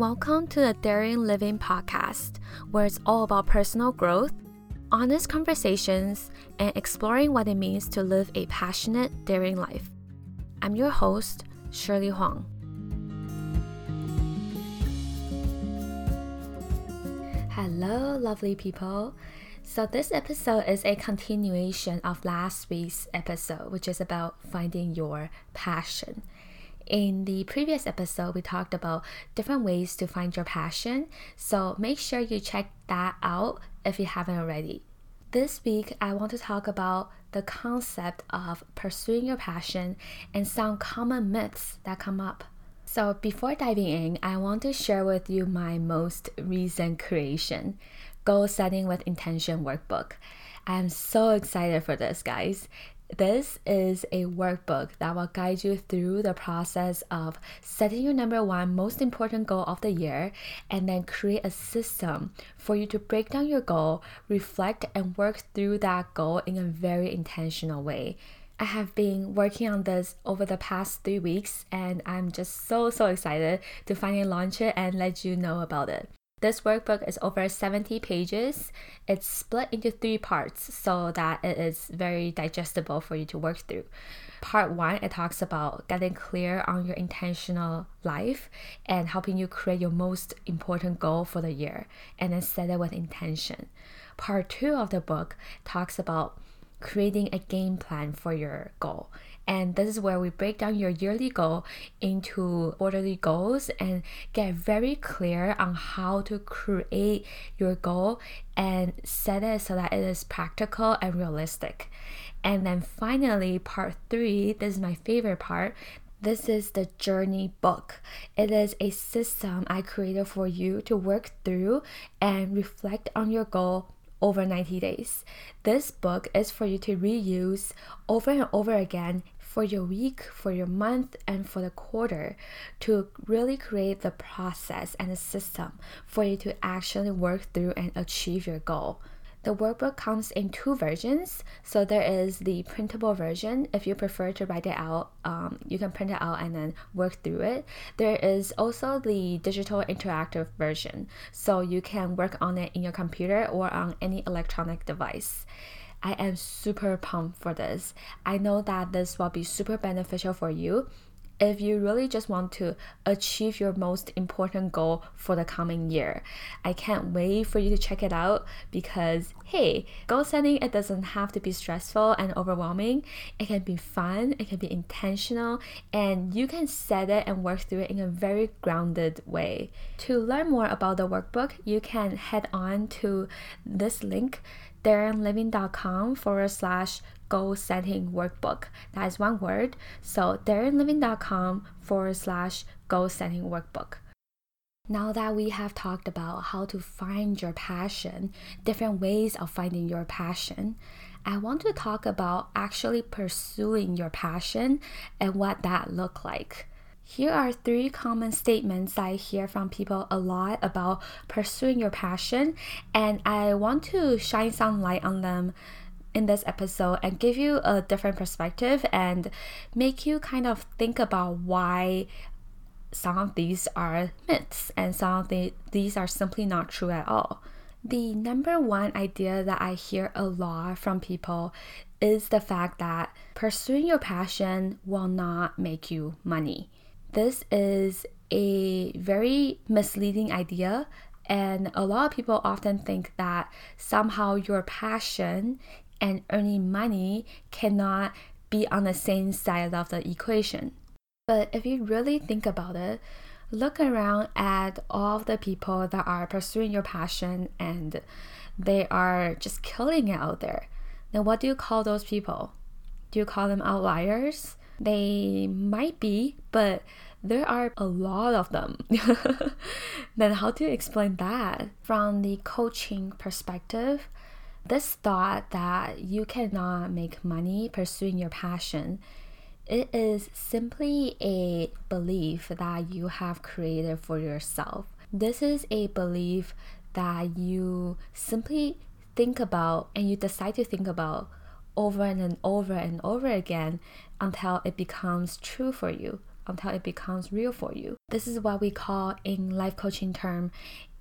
Welcome to the Daring Living podcast, where it's all about personal growth, honest conversations, and exploring what it means to live a passionate, daring life. I'm your host, Shirley Huang. Hello, lovely people. So, this episode is a continuation of last week's episode, which is about finding your passion. In the previous episode, we talked about different ways to find your passion, so make sure you check that out if you haven't already. This week, I want to talk about the concept of pursuing your passion and some common myths that come up. So, before diving in, I want to share with you my most recent creation Goal Setting with Intention workbook. I'm so excited for this, guys. This is a workbook that will guide you through the process of setting your number one most important goal of the year and then create a system for you to break down your goal, reflect, and work through that goal in a very intentional way. I have been working on this over the past three weeks and I'm just so, so excited to finally launch it and let you know about it. This workbook is over 70 pages. It's split into three parts so that it is very digestible for you to work through. Part one, it talks about getting clear on your intentional life and helping you create your most important goal for the year and then set it with intention. Part two of the book talks about creating a game plan for your goal and this is where we break down your yearly goal into quarterly goals and get very clear on how to create your goal and set it so that it is practical and realistic. And then finally, part three, this is my favorite part. This is the journey book. It is a system I created for you to work through and reflect on your goal over 90 days. This book is for you to reuse over and over again for your week, for your month, and for the quarter to really create the process and the system for you to actually work through and achieve your goal. The workbook comes in two versions. So there is the printable version. If you prefer to write it out, um, you can print it out and then work through it. There is also the digital interactive version. So you can work on it in your computer or on any electronic device. I am super pumped for this. I know that this will be super beneficial for you if you really just want to achieve your most important goal for the coming year. I can't wait for you to check it out because hey, goal setting it doesn't have to be stressful and overwhelming. It can be fun, it can be intentional, and you can set it and work through it in a very grounded way. To learn more about the workbook, you can head on to this link daringliving.com forward slash goal setting workbook. That is one word. So daringliving.com forward slash goal setting workbook. Now that we have talked about how to find your passion, different ways of finding your passion, I want to talk about actually pursuing your passion and what that look like. Here are three common statements I hear from people a lot about pursuing your passion, and I want to shine some light on them in this episode and give you a different perspective and make you kind of think about why some of these are myths and some of the, these are simply not true at all. The number one idea that I hear a lot from people is the fact that pursuing your passion will not make you money. This is a very misleading idea, and a lot of people often think that somehow your passion and earning money cannot be on the same side of the equation. But if you really think about it, look around at all the people that are pursuing your passion and they are just killing it out there. Now, what do you call those people? Do you call them outliers? They might be, but there are a lot of them. then, how do you explain that? From the coaching perspective, this thought that you cannot make money pursuing your passion it is simply a belief that you have created for yourself. This is a belief that you simply think about and you decide to think about over and over and over again until it becomes true for you, until it becomes real for you. This is what we call in life coaching term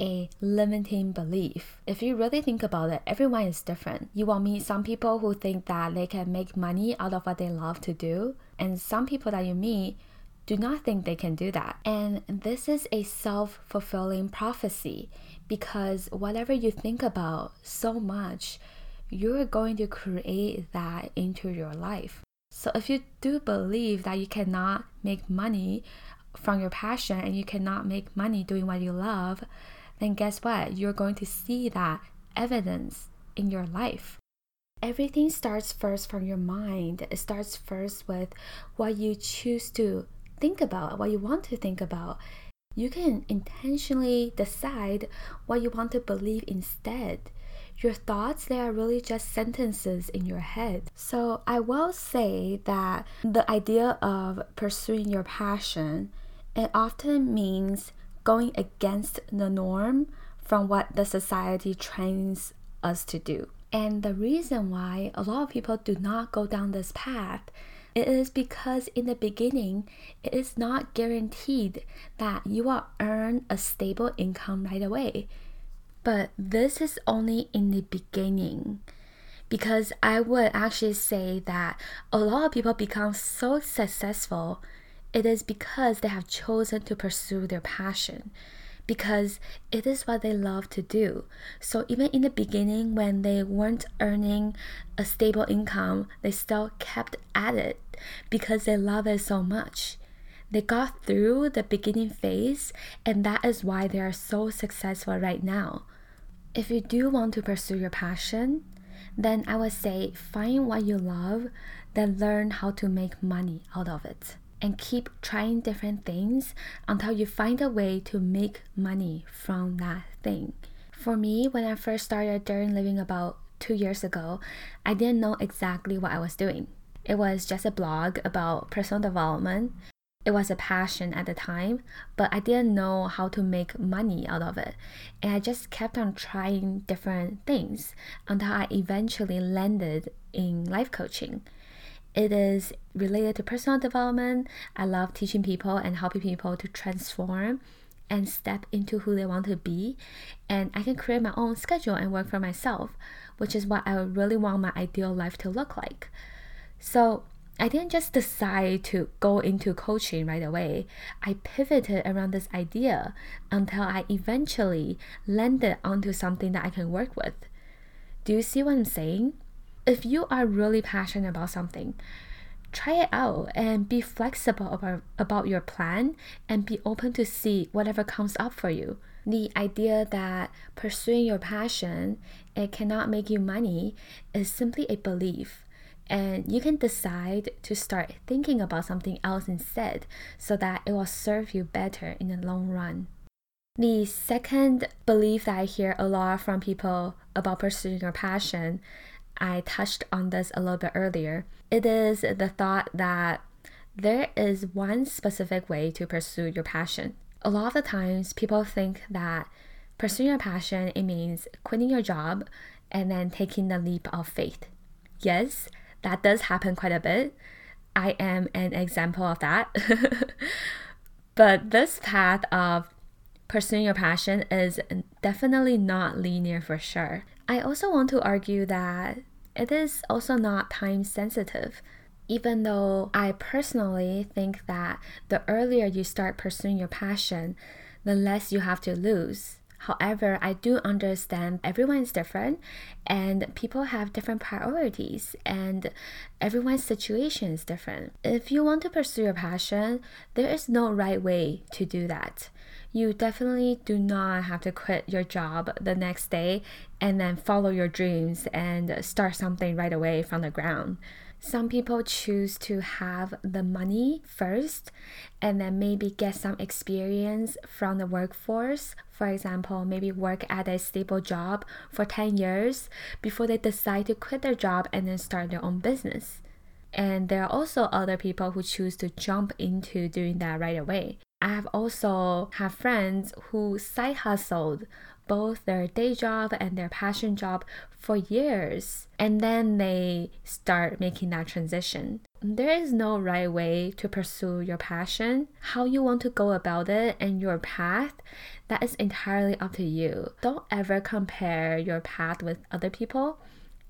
a limiting belief. If you really think about it, everyone is different. You will meet some people who think that they can make money out of what they love to do, and some people that you meet do not think they can do that. And this is a self fulfilling prophecy because whatever you think about so much, you're going to create that into your life. So if you do believe that you cannot make money from your passion and you cannot make money doing what you love, then guess what? You're going to see that evidence in your life. Everything starts first from your mind. It starts first with what you choose to think about, what you want to think about. You can intentionally decide what you want to believe instead. Your thoughts, they are really just sentences in your head. So I will say that the idea of pursuing your passion, it often means going against the norm from what the society trains us to do. And the reason why a lot of people do not go down this path it is because in the beginning, it is not guaranteed that you will earn a stable income right away. But this is only in the beginning. Because I would actually say that a lot of people become so successful, it is because they have chosen to pursue their passion because it is what they love to do. So even in the beginning, when they weren't earning a stable income, they still kept at it because they love it so much. They got through the beginning phase, and that is why they are so successful right now. If you do want to pursue your passion, then I would say find what you love, then learn how to make money out of it and keep trying different things until you find a way to make money from that thing. For me, when I first started Daring Living about two years ago, I didn't know exactly what I was doing. It was just a blog about personal development. It was a passion at the time, but I didn't know how to make money out of it. And I just kept on trying different things until I eventually landed in life coaching. It is related to personal development. I love teaching people and helping people to transform and step into who they want to be. And I can create my own schedule and work for myself, which is what I really want my ideal life to look like. So I didn't just decide to go into coaching right away. I pivoted around this idea until I eventually landed onto something that I can work with. Do you see what I'm saying? if you are really passionate about something, try it out and be flexible about, about your plan and be open to see whatever comes up for you. The idea that pursuing your passion it cannot make you money is simply a belief. And you can decide to start thinking about something else instead so that it will serve you better in the long run. The second belief that I hear a lot from people about pursuing your passion I touched on this a little bit earlier. It is the thought that there is one specific way to pursue your passion. A lot of the times, people think that pursuing your passion it means quitting your job and then taking the leap of faith. Yes, that does happen quite a bit. I am an example of that. but this path of pursuing your passion is definitely not linear for sure. I also want to argue that it is also not time sensitive. Even though I personally think that the earlier you start pursuing your passion, the less you have to lose. However, I do understand everyone is different and people have different priorities and everyone's situation is different. If you want to pursue your passion, there is no right way to do that you definitely do not have to quit your job the next day and then follow your dreams and start something right away from the ground. Some people choose to have the money first and then maybe get some experience from the workforce. For example, maybe work at a stable job for 10 years before they decide to quit their job and then start their own business. And there are also other people who choose to jump into doing that right away. I have also have friends who side hustled both their day job and their passion job for years and then they start making that transition. there is no right way to pursue your passion. How you want to go about it and your path, that is entirely up to you. Don't ever compare your path with other people.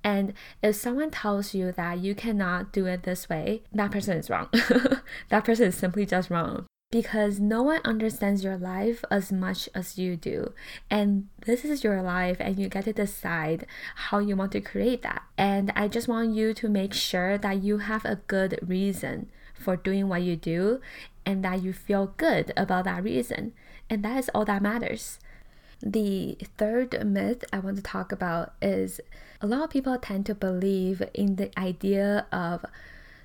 And if someone tells you that you cannot do it this way, that person is wrong. that person is simply just wrong because no one understands your life as much as you do. And this is your life, and you get to decide how you want to create that. And I just want you to make sure that you have a good reason for doing what you do and that you feel good about that reason. And that is all that matters. The third myth I want to talk about is a lot of people tend to believe in the idea of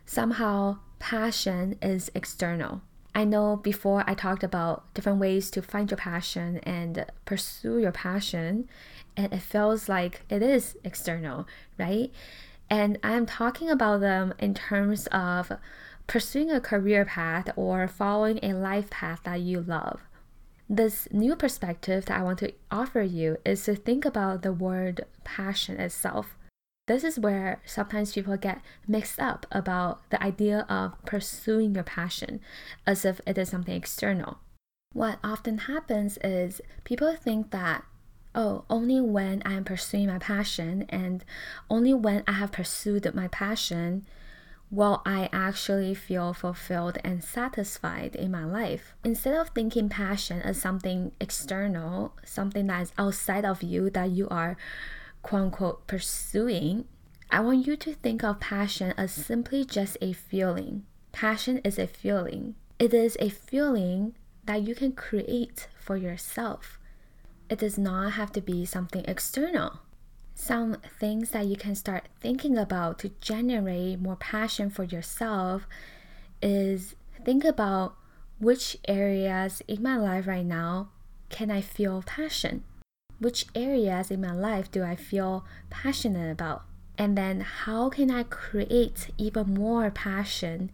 somehow passion is external I know before I talked about different ways to find your passion and pursue your passion, and it feels like it is external, right? And I'm talking about them in terms of pursuing a career path or following a life path that you love. This new perspective that I want to offer you is to think about the word passion itself. This is where sometimes people get mixed up about the idea of pursuing your passion as if it is something external. What often happens is people think that, oh, only when I am pursuing my passion and only when I have pursued my passion will I actually feel fulfilled and satisfied in my life. Instead of thinking passion as something external, something that is outside of you that you are quote unquote pursuing, I want you to think of passion as simply just a feeling. Passion is a feeling. It is a feeling that you can create for yourself. It does not have to be something external. Some things that you can start thinking about to generate more passion for yourself is think about which areas in my life right now can I feel passion? Which areas in my life do I feel passionate about? And then how can I create even more passion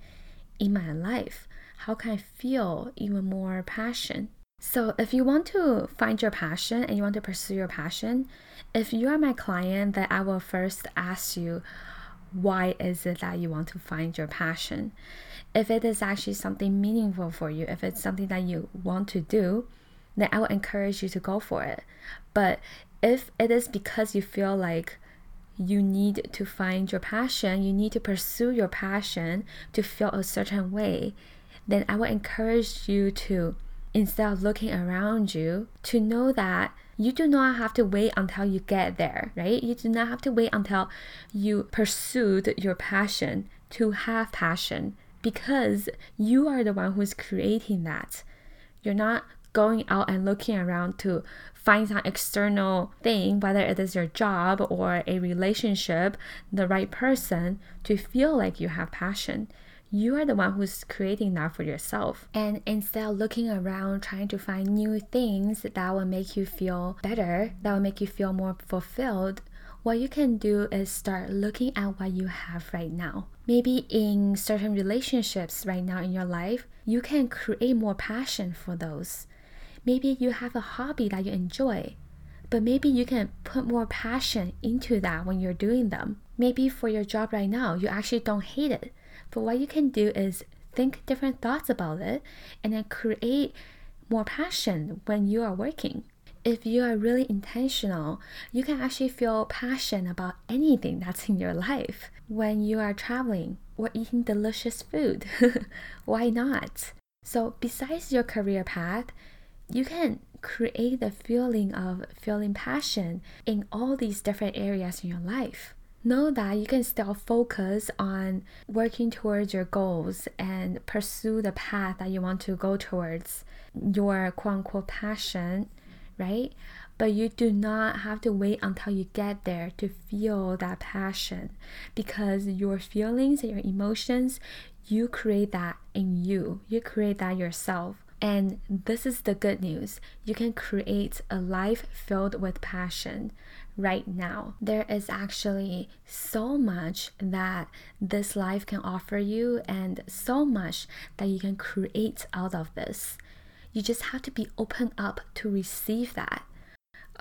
in my life? How can I feel even more passion? So, if you want to find your passion and you want to pursue your passion, if you are my client, then I will first ask you, why is it that you want to find your passion? If it is actually something meaningful for you, if it's something that you want to do, then I will encourage you to go for it. But if it is because you feel like you need to find your passion, you need to pursue your passion to feel a certain way, then I would encourage you to, instead of looking around you, to know that you do not have to wait until you get there, right? You do not have to wait until you pursued your passion to have passion because you are the one who's creating that. You're not going out and looking around to find some external thing, whether it is your job or a relationship, the right person, to feel like you have passion. You are the one who's creating that for yourself. And instead of looking around trying to find new things that will make you feel better, that will make you feel more fulfilled, what you can do is start looking at what you have right now. Maybe in certain relationships right now in your life, you can create more passion for those. Maybe you have a hobby that you enjoy, but maybe you can put more passion into that when you're doing them. Maybe for your job right now, you actually don't hate it. But what you can do is think different thoughts about it and then create more passion when you are working. If you are really intentional, you can actually feel passion about anything that's in your life. When you are traveling or eating delicious food, why not? So, besides your career path, you can create the feeling of feeling passion in all these different areas in your life. Know that you can still focus on working towards your goals and pursue the path that you want to go towards your quote unquote passion, right? But you do not have to wait until you get there to feel that passion because your feelings and your emotions, you create that in you. You create that yourself. And this is the good news. You can create a life filled with passion right now. There is actually so much that this life can offer you, and so much that you can create out of this. You just have to be open up to receive that.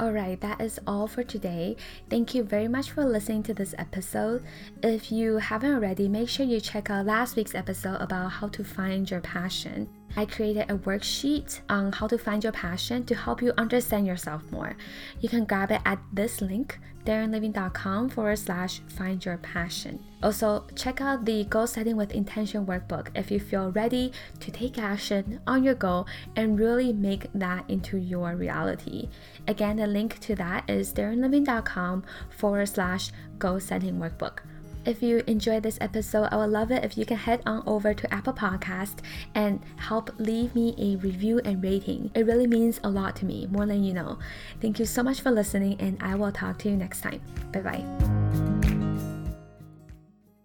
Alright, that is all for today. Thank you very much for listening to this episode. If you haven't already, make sure you check out last week's episode about how to find your passion. I created a worksheet on how to find your passion to help you understand yourself more. You can grab it at this link, daringliving.com forward slash find your passion. Also, check out the Goal Setting with Intention workbook if you feel ready to take action on your goal and really make that into your reality. Again, the link to that is daringliving.com forward slash goal setting workbook. If you enjoyed this episode, I would love it if you can head on over to Apple Podcast and help leave me a review and rating. It really means a lot to me, more than you know. Thank you so much for listening, and I will talk to you next time. Bye bye.